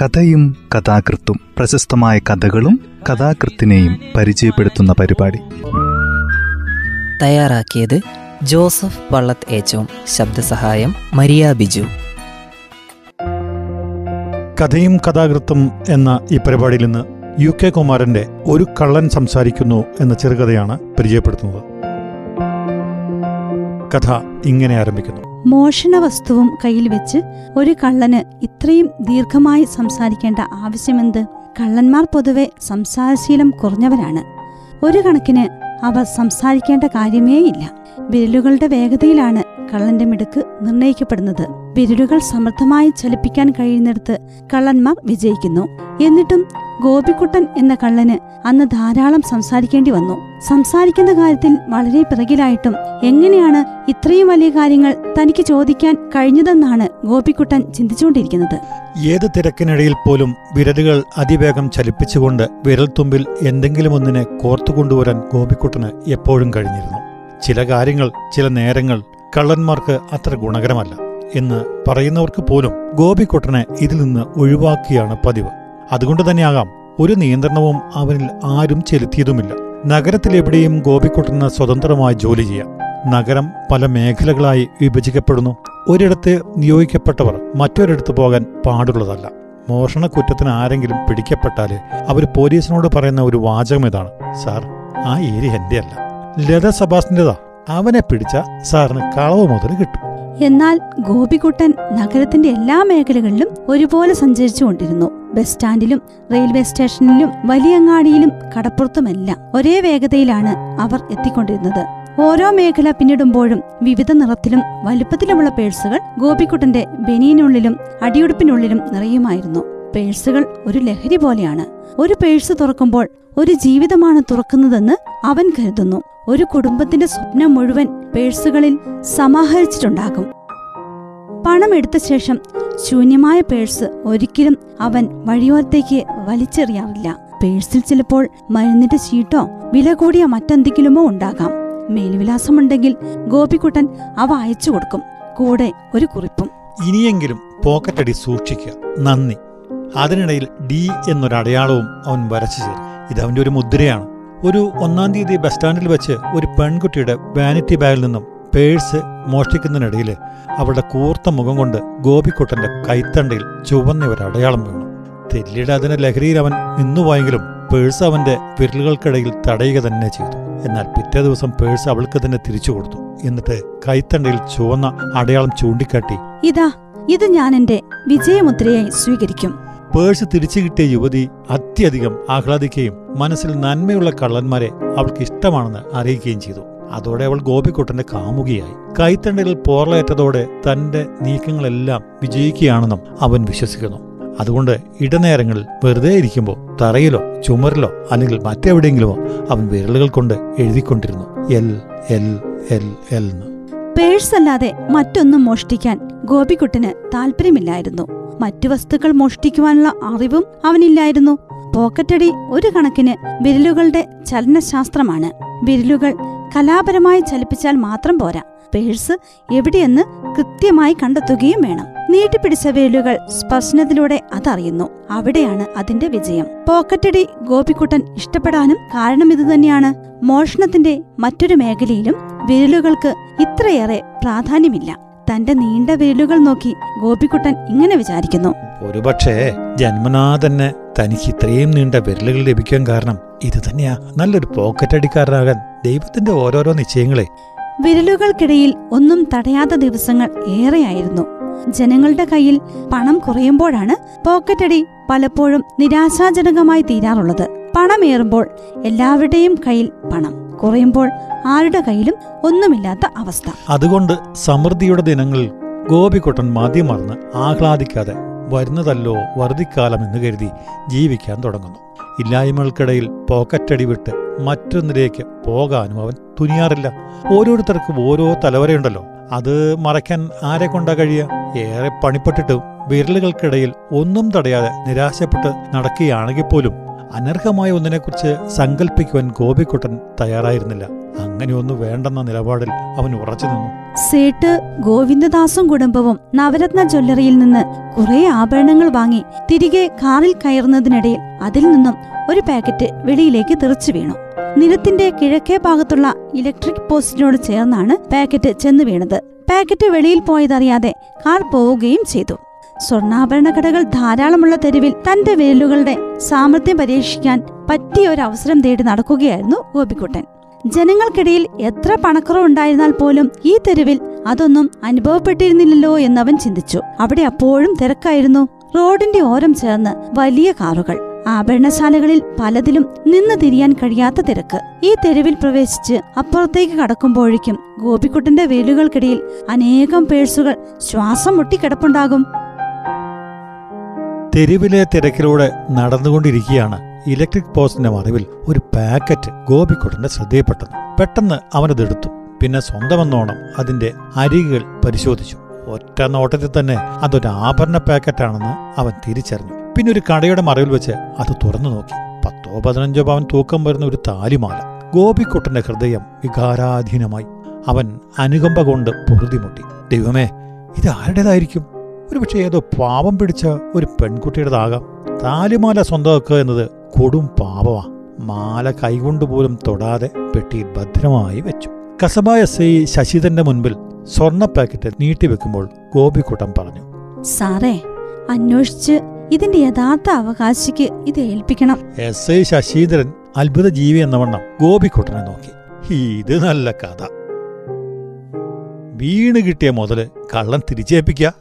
കഥയും കഥാകൃത്തും പ്രശസ്തമായ കഥകളും കഥാകൃത്തിനെയും പരിചയപ്പെടുത്തുന്ന പരിപാടി. തയ്യാറാക്കിയത് ജോസഫ് പള്ളത്ത് ഏച്ചോം ശബ്ദസഹായം മരിയ ബിജു. കഥയും കഥാകൃത്തും എന്ന ഈ പരിപാടിയിൽ നിന്ന് യു കെ കുമാരന്റെ ഒരു കള്ളൻ സംസാരിക്കുന്നു എന്ന ചെറുകഥയാണ് പരിചയപ്പെടുത്തുന്നത്. കഥ ഇങ്ങനെ ആരംഭിക്കുന്നു. മോഷണ വസ്തുവും കയ്യിൽ വെച്ച് ഒരു കള്ളന് ഇത്രയും ദീർഘമായി സംസാരിക്കേണ്ട ആവശ്യമെന്ത്? കള്ളന്മാർ പൊതുവെ സംസാരശീലം കുറഞ്ഞവരാണ്. ഒരു കണക്കിന് അവർ സംസാരിക്കേണ്ട കാര്യമേയില്ല വിരലുകളുടെ വേഗതയിലാണ് കള്ളന്റെ മിടുക്ക് നിർണയിക്കപ്പെടുന്നത്. വിരലുകൾ സമർത്ഥമായി ചലിപ്പിക്കാൻ കഴിയുന്നിടത്ത് കള്ളന്മാർ വിജയിക്കുന്നു. എന്നിട്ടും ഗോപിക്കുട്ടൻ എന്ന കള്ളന് അന്ന് ധാരാളം സംസാരിക്കേണ്ടി വന്നു. സംസാരിക്കുന്ന കാര്യത്തിൽ വളരെ പിറകിലായിട്ടും എങ്ങനെയാണ് ഇത്രയും വലിയ കാര്യങ്ങൾ തനിക്ക് ചോദിക്കാൻ കഴിഞ്ഞതെന്നാണ് ഗോപിക്കുട്ടൻ ചിന്തിച്ചുകൊണ്ടിരിക്കുന്നത്. ഏത് തിരക്കിനിടയിൽ പോലും വിരലുകൾ അതിവേഗം ചലിപ്പിച്ചുകൊണ്ട് വിരൽത്തുമ്പിൽ എന്തെങ്കിലും ഒന്നിനെ കോർത്തുകൊണ്ടുവരാൻ ഗോപിക്കുട്ടന് എപ്പോഴും കഴിഞ്ഞിരുന്നു. ചില കാര്യങ്ങൾ ചില നേരങ്ങൾ കള്ളന്മാർക്ക് അത്ര ഗുണകരമല്ല എന്ന് പറയുന്നവർക്ക് പോലും ഗോപിക്കുട്ടനെ ഇതിൽ നിന്ന് ഒഴിവാക്കിയാണ് പതിവ്. അതുകൊണ്ട് തന്നെയാകാം ഒരു നിയന്ത്രണവും അവനിൽ ആരും ചെലുത്തിയതുമില്ല. നഗരത്തിലെവിടെയും ഗോപിക്കുട്ടന് സ്വതന്ത്രമായി ജോലി ചെയ്യാം. നഗരം പല മേഖലകളായി വിഭജിക്കപ്പെടുന്നു. ഒരിടത്ത് നിയോഗിക്കപ്പെട്ടവർ മറ്റൊരിടത്ത് പോകാൻ പാടുള്ളതല്ല. മോഷണ കുറ്റത്തിന് ആരെങ്കിലും പിടിക്കപ്പെട്ടാൽ അവർ പോലീസിനോട് പറയുന്ന ഒരു വാചകം ഇതാണ്. സാർ ആ ഏരിയ എന്റെ അല്ല ലത സബാസിന്റെതാ. അവനെ പിടിച്ച സാറിന് കളവ് മുതൽ കിട്ടും. എന്നാൽ ഗോപിക്കുട്ടൻ നഗരത്തിന്റെ എല്ലാ മേഖലകളിലും ഒരുപോലെ സഞ്ചരിച്ചുകൊണ്ടിരുന്നു. ബസ് സ്റ്റാൻഡിലും റെയിൽവേ സ്റ്റേഷനിലും വലിയങ്ങാടിയിലും കടപ്പുറത്തുമെല്ലാം ഒരേ വേഗതയിലാണ് അവർ എത്തിക്കൊണ്ടിരുന്നത്. ഓരോ മേഖല പിന്നിടുമ്പോഴും വിവിധ നിറത്തിലും വലുപ്പത്തിലുമുള്ള പേഴ്സുകൾ ഗോപിക്കുട്ടന്റെ ബനിയനുള്ളിലും അടിയുടുപ്പിനുള്ളിലും നിറയുമായിരുന്നു. പേഴ്സുകൾ ഒരു ലഹരി പോലെയാണ്. ഒരു പേഴ്സ് തുറക്കുമ്പോൾ ഒരു ജീവിതമാണ് തുറക്കുന്നതെന്ന് അവൻ കരുതുന്നു. ഒരു കുടുംബത്തിന്റെ സ്വപ്നം മുഴുവൻ പേഴ്സുകളിൽ സമാഹരിച്ചിട്ടുണ്ടാകും. പണം എടുത്ത ശേഷം ശൂന്യമായ പേഴ്സ് ഒരിക്കലും അവൻ വഴിയോരത്തേക്ക് വലിച്ചെറിയാറില്ല. പേഴ്സിൽ ചിലപ്പോൾ മരുന്നിന്റെ ചീട്ടോ വില കൂടിയ മറ്റെന്തെങ്കിലുമോ ഉണ്ടാകാം. മേൽവിലാസമുണ്ടെങ്കിൽ ഗോപിക്കുട്ടൻ അവ അയച്ചു കൊടുക്കും. കൂടെ ഒരു കുറിപ്പും. ഇനിയെങ്കിലും പോക്കറ്റടി സൂക്ഷിക്കുക നന്ദി. അതിനിടയിൽ ഡി എന്നൊരു അടയാളവും അവൻ വരച്ചു ചേർന്നു. ഇത് അവന്റെ ഒരു മുദ്രയാണ്. ഒരു ഒന്നാം തീയതി ബസ് സ്റ്റാൻഡിൽ വെച്ച് ഒരു പെൺകുട്ടിയുടെ വാനിറ്റി ബാഗിൽ നിന്നും പേഴ്സ് മോഷ്ടിക്കുന്നതിനിടയിൽ അവളുടെ കൂർത്ത മുഖം കൊണ്ട് ഗോപിക്കുട്ടന്റെ കൈത്തണ്ടയിൽ ചുവന്ന ഒരു അടയാളം വീണു. തെല്ലിയുടെ അതിന് ലഹരിയിൽ അവൻ നിന്നുപോയെങ്കിലും പേഴ്സ് അവന്റെ വിരലുകൾക്കിടയിൽ തടയുക തന്നെ ചെയ്തു. എന്നാൽ പിറ്റേ ദിവസം പേഴ്സ് അവൾക്ക് തന്നെ തിരിച്ചു കൊടുത്തു. എന്നിട്ട് കൈത്തണ്ടയിൽ ചുവന്ന അടയാളം ചൂണ്ടിക്കാട്ടി ഇതാ ഇത് ഞാൻ എന്റെ വിജയമുദ്രയായി സ്വീകരിക്കും. പേഴ്സ് തിരിച്ചു കിട്ടിയ യുവതി അത്യധികം ആഹ്ലാദിക്കുകയും മനസ്സിൽ നന്മയുള്ള കള്ളന്മാരെ അവൾക്ക് ഇഷ്ടമാണെന്ന് അറിയിക്കുകയും ചെയ്തു. അതോടെ അവൾ ഗോപിക്കുട്ടന്റെ കാമുകിയായി. കൈത്തണ്ടയിൽ പോറലേറ്റതോടെ തന്റെ നീക്കങ്ങളെല്ലാം വിജയിക്കുകയാണെന്നും അവൻ വിശ്വസിക്കുന്നു. അതുകൊണ്ട് ഇടനേരങ്ങളിൽ വെറുതെ ഇരിക്കുമ്പോൾ തറയിലോ ചുമരിലോ അല്ലെങ്കിൽ മറ്റെവിടെയെങ്കിലുമോ അവൻ വിരലുകൾ കൊണ്ട് എഴുതിക്കൊണ്ടിരുന്നു. എൽ എൽ എൽ എൽ എന്ന്. പേഴ്സ് അല്ലാതെ മറ്റൊന്നും മോഷ്ടിക്കാൻ ഗോപിക്കുട്ടന് താല്പര്യമില്ലായിരുന്നു. മറ്റു വസ്തുക്കൾ മോഷ്ടിക്കുവാനുള്ള അറിവും അവനില്ലായിരുന്നു. പോക്കറ്റടി ഒരു കണക്കിന് വിരലുകളുടെ ചലനശാസ്ത്രമാണ്. വിരലുകൾ കലാപരമായി ചലിപ്പിച്ചാൽ മാത്രം പോരാ. പേഴ്സ് എവിടെയെന്ന് കൃത്യമായി കണ്ടെത്തുകയും വേണം. നീട്ടിപ്പിടിച്ച വിരലുകൾ സ്പർശനത്തിലൂടെ അതറിയുന്നു. അവിടെയാണ് അതിന്റെ വിജയം. പോക്കറ്റടി ഗോപിക്കുട്ടൻ ഇഷ്ടപ്പെടാനും കാരണം ഇതുതന്നെയാണ് മോഷണത്തിന്റെ മറ്റൊരു മേഖലയിലും വിരലുകൾക്ക് ഇത്രയേറെ പ്രാധാന്യമില്ല. തന്റെ നീണ്ട വിരലുകൾ നോക്കി ഗോപിക്കുട്ടൻ ഇങ്ങനെ വിചാരിക്കുന്നു. ഒരുപക്ഷേ ജന്മനാ തന്നെ തനിക്ക് ഇത്രയും നീണ്ട വിരലുകൾ ലഭിക്കാൻ കാരണം ഇത് തന്നെയാ നല്ലൊരു പോക്കറ്റ് അടിക്കാരനാകാൻ ദൈവത്തിന്റെ ഓരോരോ നിശ്ചയങ്ങളെ. വിരലുകൾക്കിടയിൽ ഒന്നും തടയാത്ത ദിവസങ്ങൾ ഏറെയായിരുന്നു. ജനങ്ങളുടെ കയ്യിൽ പണം കുറയുമ്പോഴാണ് പോക്കറ്റടി പലപ്പോഴും നിരാശാജനകമായി തീരാറുള്ളത്. പണമേറുമ്പോൾ എല്ലാവരുടെയും കയ്യിൽ പണം കുറയുമ്പോൾ ആരുടെ കയ്യിലും ഒന്നുമില്ലാത്ത അവസ്ഥ. അതുകൊണ്ട് സമൃദ്ധിയുടെ ദിനങ്ങളിൽ ഗോപിക്കുട്ടൻ മതിമറന്ന് ആഹ്ലാദിക്കാതെ വരുന്നതല്ലോ വറുതിക്കാലം എന്ന് കരുതി ജീവിക്കാൻ തുടങ്ങുന്നു. ഇല്ലായ്മകൾക്കിടയിൽ പോക്കറ്റടി വിട്ട് മറ്റൊന്നിലേക്ക് പോകാനും അവൻ തുനിയാറില്ല. ഓരോരുത്തർക്കും ഓരോ തലവരയുണ്ടല്ലോ. അത് മറയ്ക്കാൻ ആരെ കൊണ്ടാ കഴിയുക? ഏറെ പണിപ്പെട്ടിട്ടും വിരലുകൾക്കിടയിൽ ഒന്നും തടയാതെ നിരാശപ്പെട്ട് നടക്കുകയാണെങ്കിൽ പോലും അനർഹമായ ഒന്നിനെക്കുറിച്ച് സങ്കല്പിക്കുവാൻ ഗോപിക്കുട്ടൻ തയ്യാറായിരുന്നില്ല. അങ്ങനെയൊന്നും വേണ്ടെന്ന നിലപാടിൽ അവൻ ഉറച്ചു നിന്നു. സേട്ട് ഗോവിന്ദദാസും കുടുംബവും നവരത്ന ജ്വല്ലറിയിൽ നിന്ന് കുറെ ആഭരണങ്ങൾ വാങ്ങി തിരികെ കാറിൽ കയറുന്നതിനിടയിൽ അതിൽ നിന്നും ഒരു പാക്കറ്റ് വെളിയിലേക്ക് തെറിച്ചു വീണു. നിരത്തിന്റെ കിഴക്കേ ഭാഗത്തുള്ള ഇലക്ട്രിക് പോസ്റ്റിനോട് ചേർന്നാണ് പാക്കറ്റ് ചെന്ന് വീണത്. പാക്കറ്റ് വെളിയിൽ പോയതറിയാതെ കാർ പോവുകയും ചെയ്തു. സ്വർണാഭരണ കടകൾ ധാരാളമുള്ള തെരുവിൽ തന്റെ വിരലുകളുടെ സാമർഥ്യം പരീക്ഷിക്കാൻ പറ്റിയ ഒരു അവസരം തേടി നടക്കുകയായിരുന്നു ഗോപിക്കുട്ടൻ. ജനങ്ങൾക്കിടയിൽ എത്ര പണക്കുറവുണ്ടായിരുന്നാൽ പോലും ഈ തെരുവിൽ അതൊന്നും അനുഭവപ്പെട്ടിരുന്നില്ലല്ലോ എന്നവൻ ചിന്തിച്ചു. അവിടെ അപ്പോഴും തിരക്കായിരുന്നു. റോഡിന്റെ ഓരം ചേർന്ന് വലിയ കാറുകൾ. ആഭരണശാലകളിൽ പലതിലും നിന്ന് തിരിയാൻ കഴിയാത്ത തിരക്ക്. ഈ തെരുവിൽ പ്രവേശിച്ച് അപ്പുറത്തേക്ക് കടക്കുമ്പോഴേക്കും ഗോപിക്കുട്ടന്റെ വേലുകൾക്കിടയിൽ അനേകം പേഴ്സുകൾ ശ്വാസം മുട്ടിക്കിടപ്പുണ്ടാകും. തെരുവിലെ തിരക്കിലൂടെ നടന്നുകൊണ്ടിരിക്കുകയാണ്. ഇലക്ട്രിക് പോസ്റ്റിന്റെ മറവിൽ ഒരു പാക്കറ്റ് ഗോപിക്കുട്ടന്റെ ശ്രദ്ധയിൽപ്പെട്ടത്. പെട്ടെന്ന് അവനതെടുത്തു പിന്നെ സ്വന്തമെന്നോണം അതിന്റെ അരികുകൾ പരിശോധിച്ചു. ഒറ്റ നോട്ടത്തിൽ തന്നെ അതൊരു ആഭരണ പാക്കറ്റാണെന്ന് അവൻ തിരിച്ചറിഞ്ഞു. പിന്നെ ഒരു കടയുടെ മറവിൽ വെച്ച് അത് തുറന്നു നോക്കി. പത്തോ പതിനഞ്ചോ പവൻ തൂക്കം വരുന്ന ഒരു താലിമാല. ഗോപിക്കുട്ടന്റെ ഹൃദയം വികാരാധീനമായി. അവൻ അനുകമ്പ കൊണ്ട് പൊറുതിമുട്ടി ദൈവമേ ഇത് ആരുടേതായിരിക്കും? ഒരുപക്ഷെ ഏതോ പാവം പിടിച്ച ഒരു പെൺകുട്ടിയുടേതാകാം. താലിമാല സ്വന്തമാക്കുക എന്നത് കൊടും പാപമാ. മാല കൈകൊണ്ട് പോലും തൊടാതെ പെട്ടിയിൽ ഭദ്രമായി വെച്ചു. കസബായ എസ് ഐ ശശിധരന്റെ മുൻപിൽ സ്വർണ പാക്കറ്റ് നീട്ടിവെക്കുമ്പോൾ ഗോപിക്കൂട്ടം പറഞ്ഞു സാറേ അന്വേഷിച്ച് ഇതിന്റെ യഥാർത്ഥ അവകാശിക്ക് ഇത് ഏൽപ്പിക്കണം. എസ് ഐ ശശീന്ദ്രൻ അത്ഭുത ജീവി എന്ന വണ്ണം ഗോപിക്കുട്ടനെ നോക്കി. ഇത് നല്ല കഥ. വീണ് കിട്ടിയ മുതൽ കള്ളൻ തിരിച്ചേൽപ്പിക്കുക.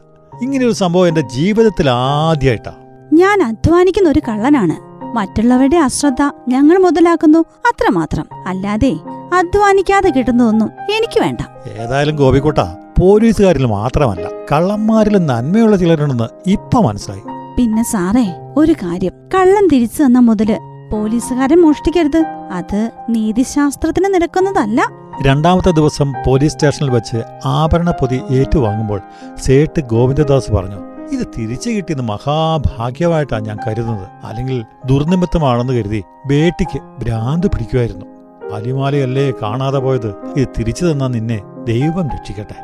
ഇങ്ങനെയൊരു സംഭവം എന്റെ ജീവിതത്തിൽ ആദ്യമായിട്ടാ ഞാൻ അധ്വാനിക്കുന്ന ഒരു കള്ളനാണ്. മറ്റുള്ളവരുടെ അശ്രദ്ധ ഞങ്ങൾ മുതലാക്കുന്നു അത്രമാത്രം. അല്ലാതെ അധ്വാനിക്കാതെ കിട്ടുന്നതൊന്നും എനിക്ക് വേണ്ട. ഏതായാലും ഗോപിക്കുട്ട പോലീസുകാരിൽ മാത്രമല്ല കള്ളന്മാരിലും നന്മയുള്ള ചിലരുണ്ടെന്ന് ഇപ്പൊ മനസ്സിലായി. പിന്നെ സാറേ ഒരു കാര്യം. കള്ളൻ തിരിച്ചു തന്ന മുതൽ പോലീസുകാരെ മോഷ്ടിക്കരുത്. അത് നീതിശാസ്ത്രത്തിന് നിരക്കുന്നതല്ല. രണ്ടാമത്തെ ദിവസം പോലീസ് സ്റ്റേഷനിൽ വെച്ച് ആഭരണ പൊതി ഏറ്റുവാങ്ങുമ്പോൾ സേട്ട് ഗോവിന്ദദാസ് പറഞ്ഞു ഇത് തിരിച്ചു കിട്ടിയത് മഹാഭാഗ്യമായിട്ടാണ് ഞാൻ കരുതുന്നത്. അല്ലെങ്കിൽ ദുർനിമിത്തമാണെന്ന് കരുതി ബേട്ടിക്ക് ഭ്രാന്ത് പിടിക്കുമായിരുന്നു. അലിമാലയല്ലേ കാണാതെ പോയത്. ഇത് തിരിച്ചു തന്ന നിന്നെ ദൈവം രക്ഷിക്കട്ടെ.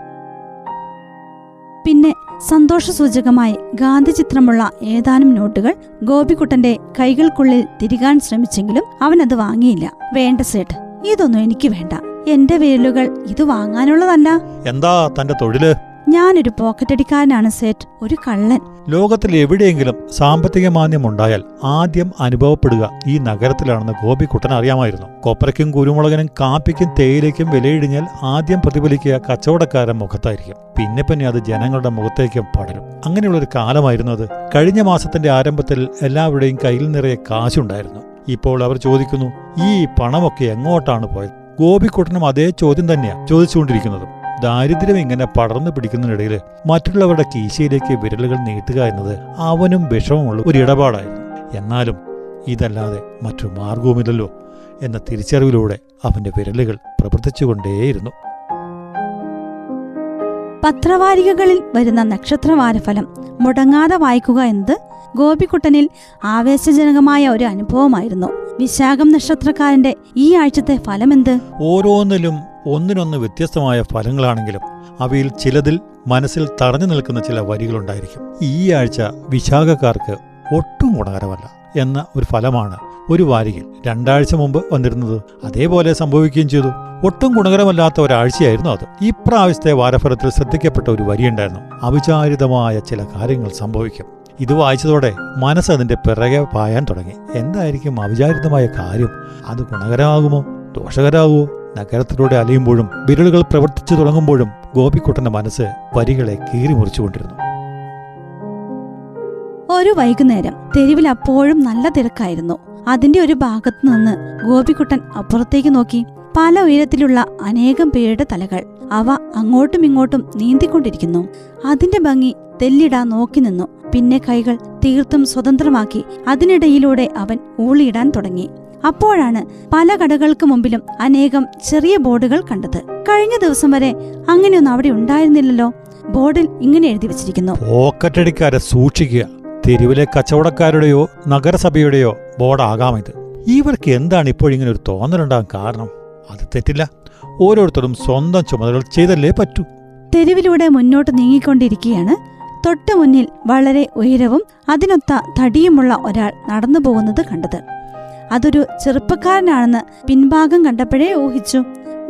പിന്നെ സന്തോഷസൂചകമായി ഗാന്ധി ചിത്രമുള്ള ഏതാനും നോട്ടുകൾ ഗോപിക്കുട്ടന്റെ കൈകൾക്കുള്ളിൽ തിരികാൻ ശ്രമിച്ചെങ്കിലും അവൻ അത് വാങ്ങിയില്ല. വേണ്ട സേട്ട് ഇതൊന്നും എനിക്ക് വേണ്ട. എന്റെ വിരലുകൾ ഇത് വാങ്ങാനുള്ളതല്ല. എന്താ തന്റെ തൊഴിൽ? ഞാനൊരു പോക്കറ്റടിക്കാരനാണ് സേറ്റ്. ഒരു കള്ളൻ. ലോകത്തിൽ എവിടെയെങ്കിലും സാമ്പത്തിക മാന്യം ഉണ്ടായാൽ ആദ്യം അനുഭവപ്പെടുക. ഈ നഗരത്തിലാണെന്ന് ഗോപിക്കുട്ടൻ അറിയാമായിരുന്നു. കൊപ്രയ്ക്കും കുരുമുളകിനും കാപ്പിക്കും തേയിലയ്ക്കും വിലയിടിഞ്ഞാൽ ആദ്യം പ്രതിഫലിക്കുക കച്ചവടക്കാരൻ മുഖത്തായിരിക്കും. പിന്നെ പിന്നെ അത് ജനങ്ങളുടെ മുഖത്തേക്കും പടരും. അങ്ങനെയുള്ള ഒരു കാലമായിരുന്നു അത്. കഴിഞ്ഞ മാസത്തിന്റെ ആരംഭത്തിൽ എല്ലാവരുടെയും കയ്യിൽ നിറയെ കാശുണ്ടായിരുന്നു. ഇപ്പോൾ അവർ ചോദിക്കുന്നു ഈ പണമൊക്കെ എങ്ങോട്ടാണ് പോയത്? ഗോപിക്കുട്ടനും അതേ ചോദ്യം തന്നെയാണ് ചോദിച്ചുകൊണ്ടിരിക്കുന്നതും. ദാരിദ്ര്യം ഇങ്ങനെ പടർന്നു പിടിക്കുന്നതിനിടയിൽ മറ്റുള്ളവരുടെ കീശയിലേക്ക് വിരലുകൾ നീട്ടുക എന്നത് അവനും വിഷമമുള്ള ഒരു ഇടപാടായിരുന്നു. എന്നാലും ഇതല്ലാതെ മറ്റു മാർഗവുമില്ലല്ലോ എന്ന തിരിച്ചറിവിലൂടെ അവന്റെ വിരലുകൾ പ്രവർത്തിച്ചുകൊണ്ടേയിരുന്നു. പത്രവാരികകളിൽ വരുന്ന നക്ഷത്രവാരഫലം മുടങ്ങാതെ വായിക്കുക എന്നത് ഗോപിക്കുട്ടനിൽ ആവേശജനകമായ ഒരു അനുഭവമായിരുന്നു. വിശാഖം നക്ഷത്രക്കാരന്റെ ഈ ആഴ്ചത്തെ ഫലമെന്ത്? ഓരോന്നിലും ഒന്നിനൊന്ന് വ്യത്യസ്തമായ ഫലങ്ങളാണെങ്കിലും അവയിൽ ചിലതിൽ മനസ്സിൽ തടഞ്ഞു നിൽക്കുന്ന ചില വരികളുണ്ടായിരിക്കും. ഈ ആഴ്ച വിശാഖക്കാർക്ക് ഒട്ടും ഗുണകരമല്ല എന്ന ഒരു ഫലമാണ് ഒരു വാരികയിൽ രണ്ടാഴ്ച മുമ്പ് വന്നിരുന്നത് അതേപോലെ സംഭവിക്കുകയും ചെയ്തു. ഒട്ടും ഗുണകരമല്ലാത്ത ഒരാഴ്ചയായിരുന്നു അത്. ഈ ഇപ്രാവശ്യത്തെ വാരഫലത്തിൽ ശ്രദ്ധിക്കപ്പെട്ട ഒരു വരിയുണ്ടായിരുന്നു. അവിചാരിതമായ ചില കാര്യങ്ങൾ സംഭവിക്കും. ഇത് വായിച്ചതോടെ മനസ്സ് അതിന്റെ പിറകെ പായാൻ തുടങ്ങി. എന്തായിരിക്കും അവിചാരിതമായ കാര്യം? അത് ഗുണകരമാകുമോ? ദോഷകരാകുമോ നഗരത്തിലൂടെ അലയുമ്പോഴും വിരലുകൾ പ്രവർത്തിച്ചു തുടങ്ങുമ്പോഴും ഗോപിക്കുട്ടന്റെ മനസ്സ് വരികളെ കീറി മുറിച്ചുകൊണ്ടിരുന്നു ഒരു വൈകുന്നേരം തെരുവിൽ അപ്പോഴും നല്ല തിരക്കായിരുന്നു. അതിന്റെ ഒരു ഭാഗത്തു നിന്ന് ഗോപിക്കുട്ടൻ അപ്പുറത്തേക്ക് നോക്കി. പല ഉയരത്തിലുള്ള അനേകം പേരുടെ തലകൾ അവ അങ്ങോട്ടും ഇങ്ങോട്ടും നീന്തിക്കൊണ്ടിരിക്കുന്നു. അതിന്റെ ഭംഗി തെല്ലിടാൻ നോക്കി നിന്നു. പിന്നെ കൈകൾ തീർത്തും സ്വതന്ത്രമാക്കി. അതിനിടയിലൂടെ അവൻ ഊളിയിടാൻ തുടങ്ങി. അപ്പോഴാണ് പല കടകൾക്ക് മുമ്പിലും അനേകം ചെറിയ ബോർഡുകൾ കണ്ടത്. കഴിഞ്ഞ ദിവസം വരെ അങ്ങനെയൊന്നും അവിടെ ഉണ്ടായിരുന്നില്ലല്ലോ. ബോർഡിൽ ഇങ്ങനെ എഴുതി വെച്ചിരിക്കുന്നു. പോക്കറ്റടിക്കാരെ സൂക്ഷിക്കുക. തെരുവിലെ കച്ചവടക്കാരുടെയോ നഗരസഭയുടെയോ ബോർഡാകാം ഇത് ഇവർക്ക് എന്താണ് ഇപ്പോഴിങ്ങനെ ഒരു തോന്നലുണ്ടാകാൻ കാരണം? അത് തെറ്റില്ല. ഓരോരുത്തരും സ്വന്തം ചുമതലകൾ ചെയ്തല്ലേ പറ്റൂ. തെരുവിലൂടെ മുന്നോട്ട് നീങ്ങിക്കൊണ്ടിരിക്കുകയാണ്. തൊട്ടു മുന്നിൽ വളരെ ഉയരവും അതിനൊത്ത തടിയുമുള്ള ഒരാൾ നടന്നു പോകുന്നത് കണ്ടത്. അതൊരു ചെറുപ്പക്കാരനാണെന്ന് പിൻഭാഗം കണ്ടപ്പോഴേ ഊഹിച്ചു.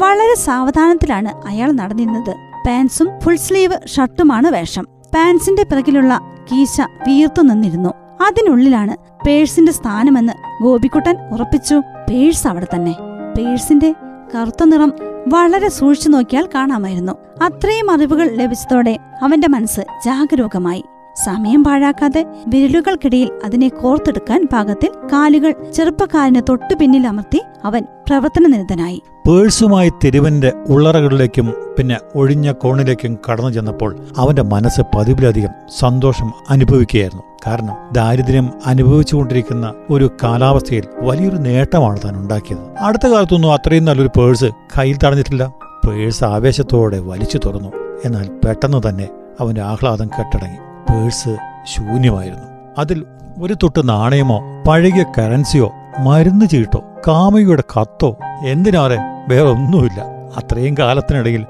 വളരെ സാവധാനത്തിലാണ് അയാൾ നടന്നിരുന്നത്. പാൻസും ഫുൾ സ്ലീവ് ഷർട്ടുമാണ് വേഷം. പാൻസിന്റെ പിറകിലുള്ള കീശ വീർത്തു നിന്നിരുന്നു. അതിനുള്ളിലാണ് പേഴ്സിന്റെ സ്ഥാനമെന്ന് ഗോപിക്കുട്ടൻ ഉറപ്പിച്ചു. പേഴ്സ് അവിടെ തന്നെ. പേഴ്സിന്റെ കറുത്ത നിറം വളരെ സൂക്ഷിച്ചു നോക്കിയാൽ കാണാമായിരുന്നു. അത്രയും അറിവുകൾ ലഭിച്ചതോടെ അവന്റെ മനസ്സ് ജാഗരൂകമായി. സമയം പാഴാക്കാതെ വിരലുകൾക്കിടയിൽ അതിനെ കോർത്തെടുക്കാൻ പാകത്തിൽ കാലുകൾ ചെറുപ്പക്കാരന് തൊട്ടു പിന്നിൽ അമർത്തി അവൻ പ്രവർത്തനനിരതനായി. പേഴ്സുമായി തെരുവിന്റെ ഉള്ളറകളിലേക്കും പിന്നെ ഒഴിഞ്ഞ കോണിലേക്കും കടന്നു ചെന്നപ്പോൾ അവന്റെ മനസ്സ് പതിവിലധികം സന്തോഷം അനുഭവിക്കുകയായിരുന്നു. കാരണം ദാരിദ്ര്യം അനുഭവിച്ചുകൊണ്ടിരിക്കുന്ന ഒരു കാലാവസ്ഥയിൽ വലിയൊരു നേട്ടമാണ് താൻ ഉണ്ടാക്കിയത്. അടുത്ത കാലത്തൊന്നും അത്രയും നല്ലൊരു പേഴ്സ് കയ്യിൽ തടഞ്ഞിട്ടില്ല. പേഴ്സ് ആവേശത്തോടെ വലിച്ചു തുറന്നു. എന്നാൽ പെട്ടെന്ന് തന്നെ അവന്റെ ആഹ്ലാദം കെട്ടടങ്ങി. പേഴ്സ് ശൂന്യമായിരുന്നു. അതിൽ ഒരു തൊട്ട് നാണയമോ പഴകിയ കറൻസിയോ മരുന്ന് ചീട്ടോ കാമയുടെ കത്തോ എന്തിനാറെ വേറെ ഒന്നുമില്ല അത്രയും കാലത്തിനിടയിൽ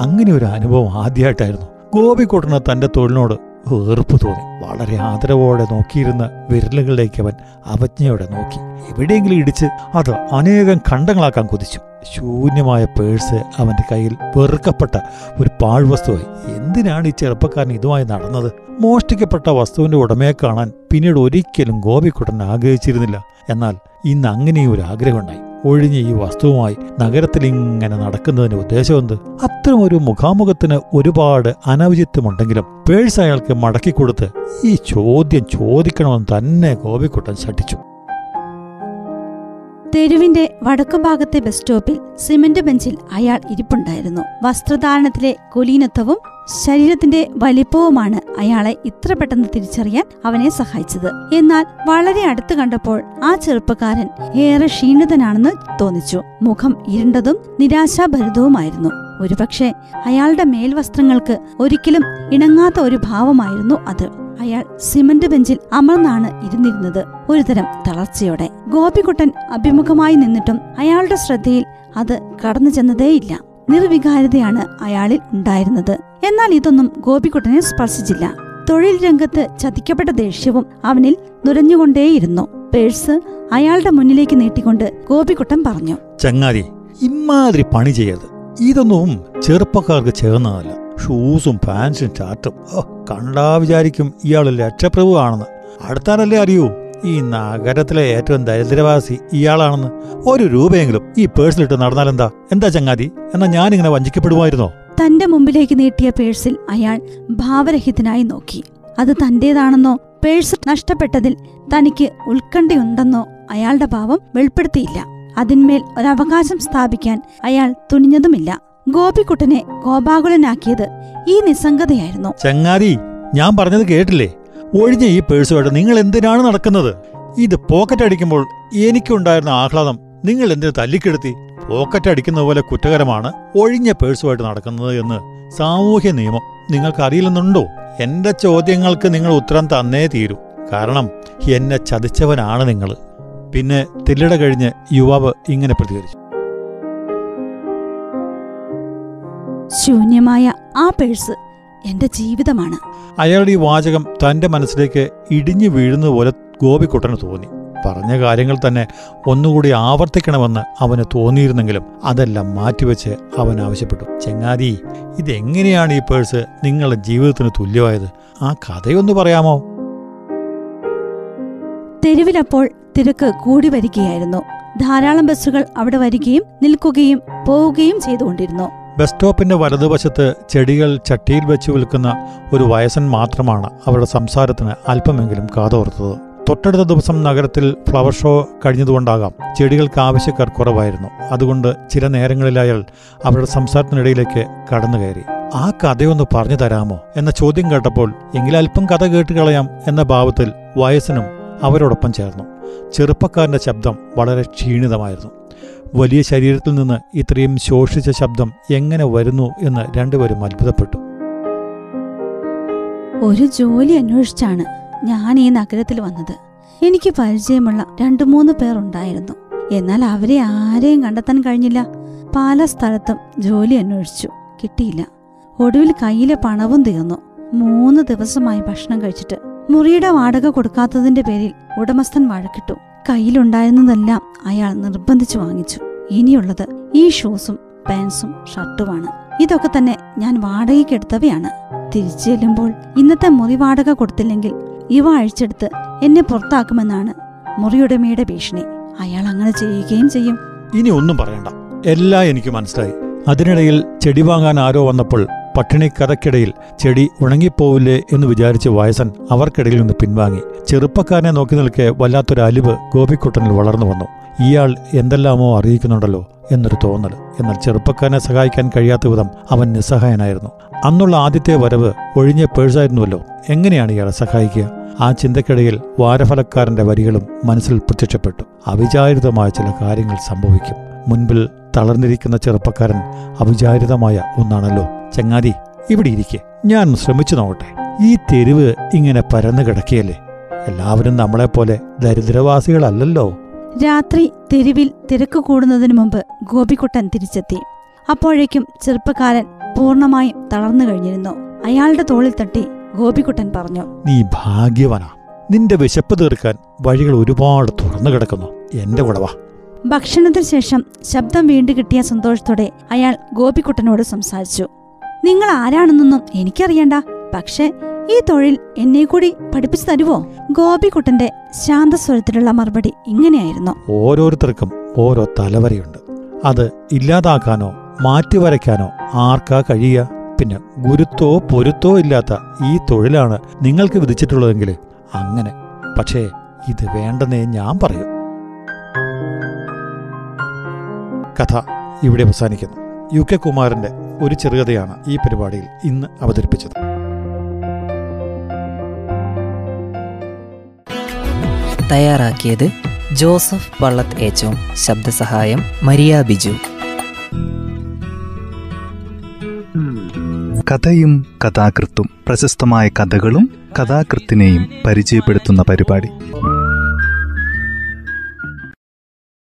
അങ്ങനെ ഒരു അനുഭവം ആദ്യമായിട്ടായിരുന്നു. ഗോപിക്കുട്ടന് തന്റെ തൊഴിലിനോട് വെറുപ്പ് തോന്നി. വളരെ ആദരവോടെ നോക്കിയിരുന്ന വിരലുകളിലേക്ക് അവൻ അവജ്ഞയോടെ നോക്കി. എവിടെയെങ്കിലും ഇടിച്ച് അത് അനേകം ഖണ്ഡങ്ങളാക്കാൻ കൊതിച്ചു. ശൂന്യമായ പേഴ്സ് അവന്റെ കയ്യിൽ വെറുക്കപ്പെട്ട ഒരു പാഴ്വസ്തുവായി. എന്തിനാണ് ഈ ചെറുപ്പക്കാരൻ ഇതുമായി നടന്നത്? മോഷ്ടിക്കപ്പെട്ട വസ്തുവിന്റെ ഉടമയെ കാണാൻ പിന്നീട് ഒരിക്കലും ഗോപിക്കുട്ടൻ ആഗ്രഹിച്ചിരുന്നില്ല. എന്നാൽ ഇന്ന് അങ്ങനെയും ഒരു ആഗ്രഹമുണ്ടായി ഒഴിഞ്ഞ ഈ വസ്തുവുമായി നഗരത്തിൽ ഇങ്ങനെ നടക്കുന്നതിന് ഉദ്ദേശമെന്ത് അത്തരമൊരു മുഖാമുഖത്തിന് ഒരുപാട് അനൗചിത്യമുണ്ടെങ്കിലും പേഴ്സ് അയാൾക്ക് മടക്കിക്കൊടുത്ത് ഈ ചോദ്യം ചോദിക്കണമെന്ന് തന്നെ ഗോപിക്കുട്ടൻ ശഠിച്ചു. തെരുവിന്റെ വടക്കുഭാഗത്തെ ബസ് സ്റ്റോപ്പിൽ സിമന്റ് ബെഞ്ചിൽ അയാൾ ഇരിപ്പുണ്ടായിരുന്നു. വസ്ത്രധാരണത്തിലെ കുലീനത്വവും ശരീരത്തിന്റെ വലിപ്പവുമാണ് അയാളെ ഇത്ര പെട്ടെന്ന് തിരിച്ചറിയാൻ അവനെ സഹായിച്ചത്. എന്നാൽ വളരെ അടുത്ത് കണ്ടപ്പോൾ ആ ചെറുപ്പക്കാരൻ ഏറെ ക്ഷീണിതനാണെന്ന് തോന്നിച്ചു. മുഖം ഇരുണ്ടതും നിരാശാഭരിതവുമായിരുന്നു. ഒരുപക്ഷെ അയാളുടെ മേൽവസ്ത്രങ്ങൾക്ക് ഒരിക്കലും ഇണങ്ങാത്ത ഒരു ഭാവമായിരുന്നു അത്. അയാൾ സിമന്റ് ബെഞ്ചിൽ അമർന്നാണ് ഇരുന്നിരുന്നത് ഒരുതരം തളർച്ചയോടെ. ഗോപികുട്ടൻ അഭിമുഖമായി നിന്നിട്ടും അയാളുടെ ശ്രദ്ധയിൽ അത് കടന്നു ചെന്നതേയില്ല. നിർവികാരതയാണ് അയാളിൽ ഉണ്ടായിരുന്നത്. എന്നാൽ ഇതൊന്നും ഗോപികുട്ടനെ സ്പർശിച്ചില്ല. തൊഴിൽ രംഗത്ത് ചതിക്കപ്പെട്ട ദേഷ്യവും അവനിൽ നുരഞ്ഞുകൊണ്ടേയിരുന്നു. പേഴ്സ് അയാളുടെ മുന്നിലേക്ക് നീട്ടിക്കൊണ്ട് ഗോപികുട്ടൻ പറഞ്ഞു ചങ്ങാതി ഇമാതിരി പണി ചെയ്യരുത്. ഇതൊന്നും ചെറുപ്പക്കാർക്ക് ചേർന്നതല്ല. ഷൂസും പാൻസും ഓ കണ്ടാ വിചാരിക്കും ഇയാൾ ലക്ഷപ്രഭു ആണെന്ന്. അടുത്താരല്ലേ അറിയൂ? ഈ നഗരത്തിലെ ഏറ്റവും ദരിദ്രവാസി ഇയാളാണെന്ന്. ഒരു രൂപയെങ്കിലും ഈ പേഴ്സിലിട്ട് നടന്നാലെന്താ? എന്താ ചങ്ങാതി? എന്നാ ഞാനിങ്ങനെ വഞ്ചിക്കപ്പെടുമായിരുന്നോ? തന്റെ മുമ്പിലേക്ക് നീട്ടിയ പേഴ്സിൽ അയാൾ ഭാവരഹിതനായി നോക്കി. അത് തന്റേതാണെന്നോ പേഴ്സ് നഷ്ടപ്പെട്ടതിൽ തനിക്ക് ഉത്കണ്ഠയുണ്ടെന്നോ അയാളുടെ ഭാവം വെളിപ്പെടുത്തിയില്ല. അതിന്മേൽ ഒരവകാശം സ്ഥാപിക്കാൻ അയാൾ തുനിഞ്ഞതുമില്ല. ഗോപിക്കുട്ടനെ ഗോപാകുലനാക്കിയത് ഈ നിസ്സംഗതയായിരുന്നു. ചങ്ങാതി ഞാൻ പറഞ്ഞത് കേട്ടില്ലേ? ഒഴിഞ്ഞ ഈ പേഴ്സുമായിട്ട് നിങ്ങൾ എന്തിനാണ് നടക്കുന്നത്? ഇത് പോക്കറ്റ് അടിക്കുമ്പോൾ എനിക്കുണ്ടായിരുന്ന ആഹ്ലാദം നിങ്ങൾ എന്തിനു തല്ലിക്കെടുത്തി പോക്കറ്റ് അടിക്കുന്ന പോലെ കുറ്റകരമാണ് ഒഴിഞ്ഞ പേഴ്സുമായിട്ട് നടക്കുന്നത് എന്ന് സാമൂഹ്യ നിയമം നിങ്ങൾക്ക് അറിയില്ലെന്നുണ്ടോ എന്റെ ചോദ്യങ്ങൾക്ക് നിങ്ങൾ ഉത്തരം തന്നേ തീരൂ. കാരണം എന്നെ ചതിച്ചവനാണ് നിങ്ങൾ. പിന്നെ തില്ലട കഴിഞ്ഞ് യുവാവ് ഇങ്ങനെ പ്രതികരിച്ചു. ശൂന്യമായ ആ പേഴ്സ് എന്റെ ജീവിതമാണ്. അയാളുടെ ഈ വാചകം തന്റെ മനസ്സിലേക്ക് ഇടിഞ്ഞു വീഴുന്നത് പോലെ ഗോപിക്കുട്ടന് തോന്നി. പറഞ്ഞ കാര്യങ്ങൾ തന്നെ ഒന്നുകൂടി ആവർത്തിക്കണമെന്ന് അവന് തോന്നിയിരുന്നെങ്കിലും അതെല്ലാം മാറ്റിവെച്ച് അവൻ ആവശ്യപ്പെട്ടു. ചെങ്ങാതി ഇതെങ്ങനെയാണ് ഈ പേഴ്സ് നിങ്ങളുടെ ജീവിതത്തിന് തുല്യമായത്? ആ കഥയൊന്ന് പറയാമോ? തെരുവിലപ്പോൾ തിരക്ക് കൂടി വരികയായിരുന്നു. ധാരാളം ബസ്സുകൾ അവിടെ വരികയും നിൽക്കുകയും പോവുകയും ചെയ്തുകൊണ്ടിരുന്നു. ബസ് സ്റ്റോപ്പിന്റെ വലതുവശത്ത് ചെടികൾ ചട്ടിയിൽ വെച്ച് വിൽക്കുന്ന ഒരു വയസ്സൻ മാത്രമാണ് അവരുടെ സംസാരത്തിന് അല്പമെങ്കിലും കാതോർത്തത്. തൊട്ടടുത്ത ദിവസം നഗരത്തിൽ ഫ്ലവർ ഷോ കഴിഞ്ഞതുകൊണ്ടാകാം ചെടികൾക്ക് ആവശ്യക്കാർ കുറവായിരുന്നു. അതുകൊണ്ട് ചില നേരങ്ങളിലായാൽ അവരുടെ സംസാരത്തിനിടയിലേക്ക് കടന്നു കയറി ആ കഥയൊന്ന് പറഞ്ഞു തരാമോ? എന്ന ചോദ്യം കേട്ടപ്പോൾ എങ്കിലൽപ്പം കഥ കേട്ട് കളയാം എന്ന ഭാവത്തിൽ വയസ്സനും അവരോടൊപ്പം ചേർന്നു. ചെറുപ്പക്കാരന്റെ ശബ്ദം വളരെ ക്ഷീണിതമായിരുന്നു. വലിയ ശരീരത്തിൽ നിന്ന് ഇത്രയും ശോഷിച്ച ശബ്ദം എങ്ങനെ വരുന്നു എന്ന് രണ്ടുപേരും അത്ഭുതപ്പെട്ടു. ഒരു ജോലി അന്വേഷിച്ചാണ് ഞാൻ ഈ നഗരത്തിൽ വന്നത്. എനിക്ക് പരിചയമുള്ള രണ്ടു മൂന്ന് പേർ ഉണ്ടായിരുന്നു. എന്നാൽ അവരെ ആരെയും കണ്ടെത്താൻ കഴിഞ്ഞില്ല. പല സ്ഥലത്തും ജോലി അന്വേഷിച്ചു. കിട്ടിയില്ല. ഒടുവിൽ കയ്യിലെ പണവും തീർന്നു. മൂന്ന് ദിവസമായി ഭക്ഷണം കഴിച്ചിട്ട് മുറിയുടെ വാടക കൊടുക്കാത്തതിന്റെ പേരിൽ ഉടമസ്ഥൻ വഴക്കിട്ടു. കയ്യിലുണ്ടായിരുന്നതെല്ലാം അയാൾ നിർബന്ധിച്ചു വാങ്ങിച്ചു. ഇനിയുള്ളത് ഈ ഷൂസും പാൻസും ഷർട്ടുമാണ്. ഇതൊക്കെ തന്നെ ഞാൻ വാടകയ്ക്കെടുത്തവയാണ് തിരിച്ചു ചെല്ലുമ്പോൾ ഇന്നത്തെ മുറി വാടക കൊടുത്തില്ലെങ്കിൽ ഇവ അഴിച്ചെടുത്ത് എന്നെ പുറത്താക്കുമെന്നാണ് മുറിയുടമയുടെ ഭീഷണി. അയാൾ അങ്ങനെ ചെയ്യുകയും ചെയ്യും. ഇനി ഒന്നും പറയണ്ട. എല്ലാം എനിക്ക് മനസ്സിലായി. അതിനിടയിൽ ചെടി വാങ്ങാൻ ആരോ വന്നപ്പോൾ പട്ടിണി കഥക്കിടയിൽ ചെടി ഉണങ്ങിപ്പോവില്ലേ എന്ന് വിചാരിച്ച വയസ്സൻ അവർക്കിടയിൽ നിന്ന് പിൻവാങ്ങി. ചെറുപ്പക്കാരനെ നോക്കി നിൽക്കെ വല്ലാത്തൊരു അലിവ് ഗോപിക്കുട്ടനിൽ വളർന്നു വന്നു. ഇയാൾ എന്തെല്ലാമോ അറിയിക്കുന്നുണ്ടല്ലോ എന്നൊരു തോന്നൽ. എന്നാൽ ചെറുപ്പക്കാരനെ സഹായിക്കാൻ കഴിയാത്ത വിധം അവൻ നിസ്സഹായനായിരുന്നു. അന്നുള്ള ആദ്യത്തെ വരവ് ഒഴിഞ്ഞ പേഴ്സായിരുന്നുവല്ലോ. എങ്ങനെയാണ് ഇയാളെ സഹായിക്കുക? ആ ചിന്തക്കിടയിൽ വാരഫലക്കാരന്റെ വരികളും മനസ്സിൽ പ്രത്യക്ഷപ്പെട്ടു. അവിചാരിതമായ ചില കാര്യങ്ങൾ സംഭവിക്കും. മുൻപിൽ തളർന്നിരിക്കുന്ന ചെറുപ്പക്കാരൻ അവിചാരിതമായ ഒന്നാണല്ലോ ചങ്ങാതി ഇവിടെ ഇരിക്കെ. ഞാൻ ശ്രമിച്ചു നോക്കട്ടെ. ഈ തെരുവ് ഇങ്ങനെ പരന്നു കിടക്കുകയല്ലേ എല്ലാവരും നമ്മളെപ്പോലെ ദരിദ്രവാസികളല്ലല്ലോ. രാത്രി തെരുവിൽ തിരക്ക് കൂടുന്നതിനു മുമ്പ് ഗോപിക്കുട്ടൻ തിരിച്ചെത്തി. അപ്പോഴേക്കും ചെറുപ്പക്കാരൻ പൂർണമായും തളർന്നു കഴിഞ്ഞിരുന്നു. അയാളുടെ തോളിൽ തട്ടി ഗോപിക്കുട്ടൻ പറഞ്ഞു നീ ഭാഗ്യവനാ. നിന്റെ വിശപ്പ് തീർക്കാൻ വഴികൾ ഒരുപാട് തുറന്നു കിടക്കുന്നു. എന്റെ കൂടെ വാ. ഭക്ഷണത്തിന് ശേഷം ശബ്ദം വീണ്ടു കിട്ടിയ സന്തോഷത്തോടെ അയാൾ ഗോപിക്കുട്ടനോട് സംസാരിച്ചു. നിങ്ങൾ ആരാണെന്നൊന്നും എനിക്കറിയണ്ട. പക്ഷെ ഈ തൊഴിൽ എന്നെ കൂടി പഠിപ്പിച്ചു തരുവോ? ഗോപികുട്ടന്റെ ശാന്തസ്വരത്തിലുള്ള മറുപടി ഇങ്ങനെയായിരുന്നു. ഓരോരുത്തർക്കും ഓരോ തലവരയുണ്ട്. അത് ഇല്ലാതാക്കാനോ മാറ്റിവരയ്ക്കാനോ ആർക്കാ കഴിയുക? പിന്നെ ഗുരുത്തോ പൊരുത്തോ ഇല്ലാത്ത ഈ തൊഴിലാണ് നിങ്ങൾക്ക് വിധിച്ചിട്ടുള്ളതെങ്കിൽ അങ്ങനെ. പക്ഷേ ഇത് വേണ്ടെന്നേ ഞാൻ പറയൂ. കഥ ഇവിടെ അവസാനിക്കുന്നു. യു കെ കുമാരന്റെ ഒരു ചെറുകഥയാണ് ഈ പരിപാടിയിൽ ഇന്ന് അവതരിപ്പിച്ചത്. തയ്യാറാക്കിയത് ജോസഫ് പള്ളത്ത് ഏച്ചോം ശബ്ദസഹായം മരിയ ബിജു. കഥയും കഥാകൃത്തും പ്രശസ്തമായ കഥകളും കഥാകൃത്തിനെയും പരിചയപ്പെടുത്തുന്ന പരിപാടി.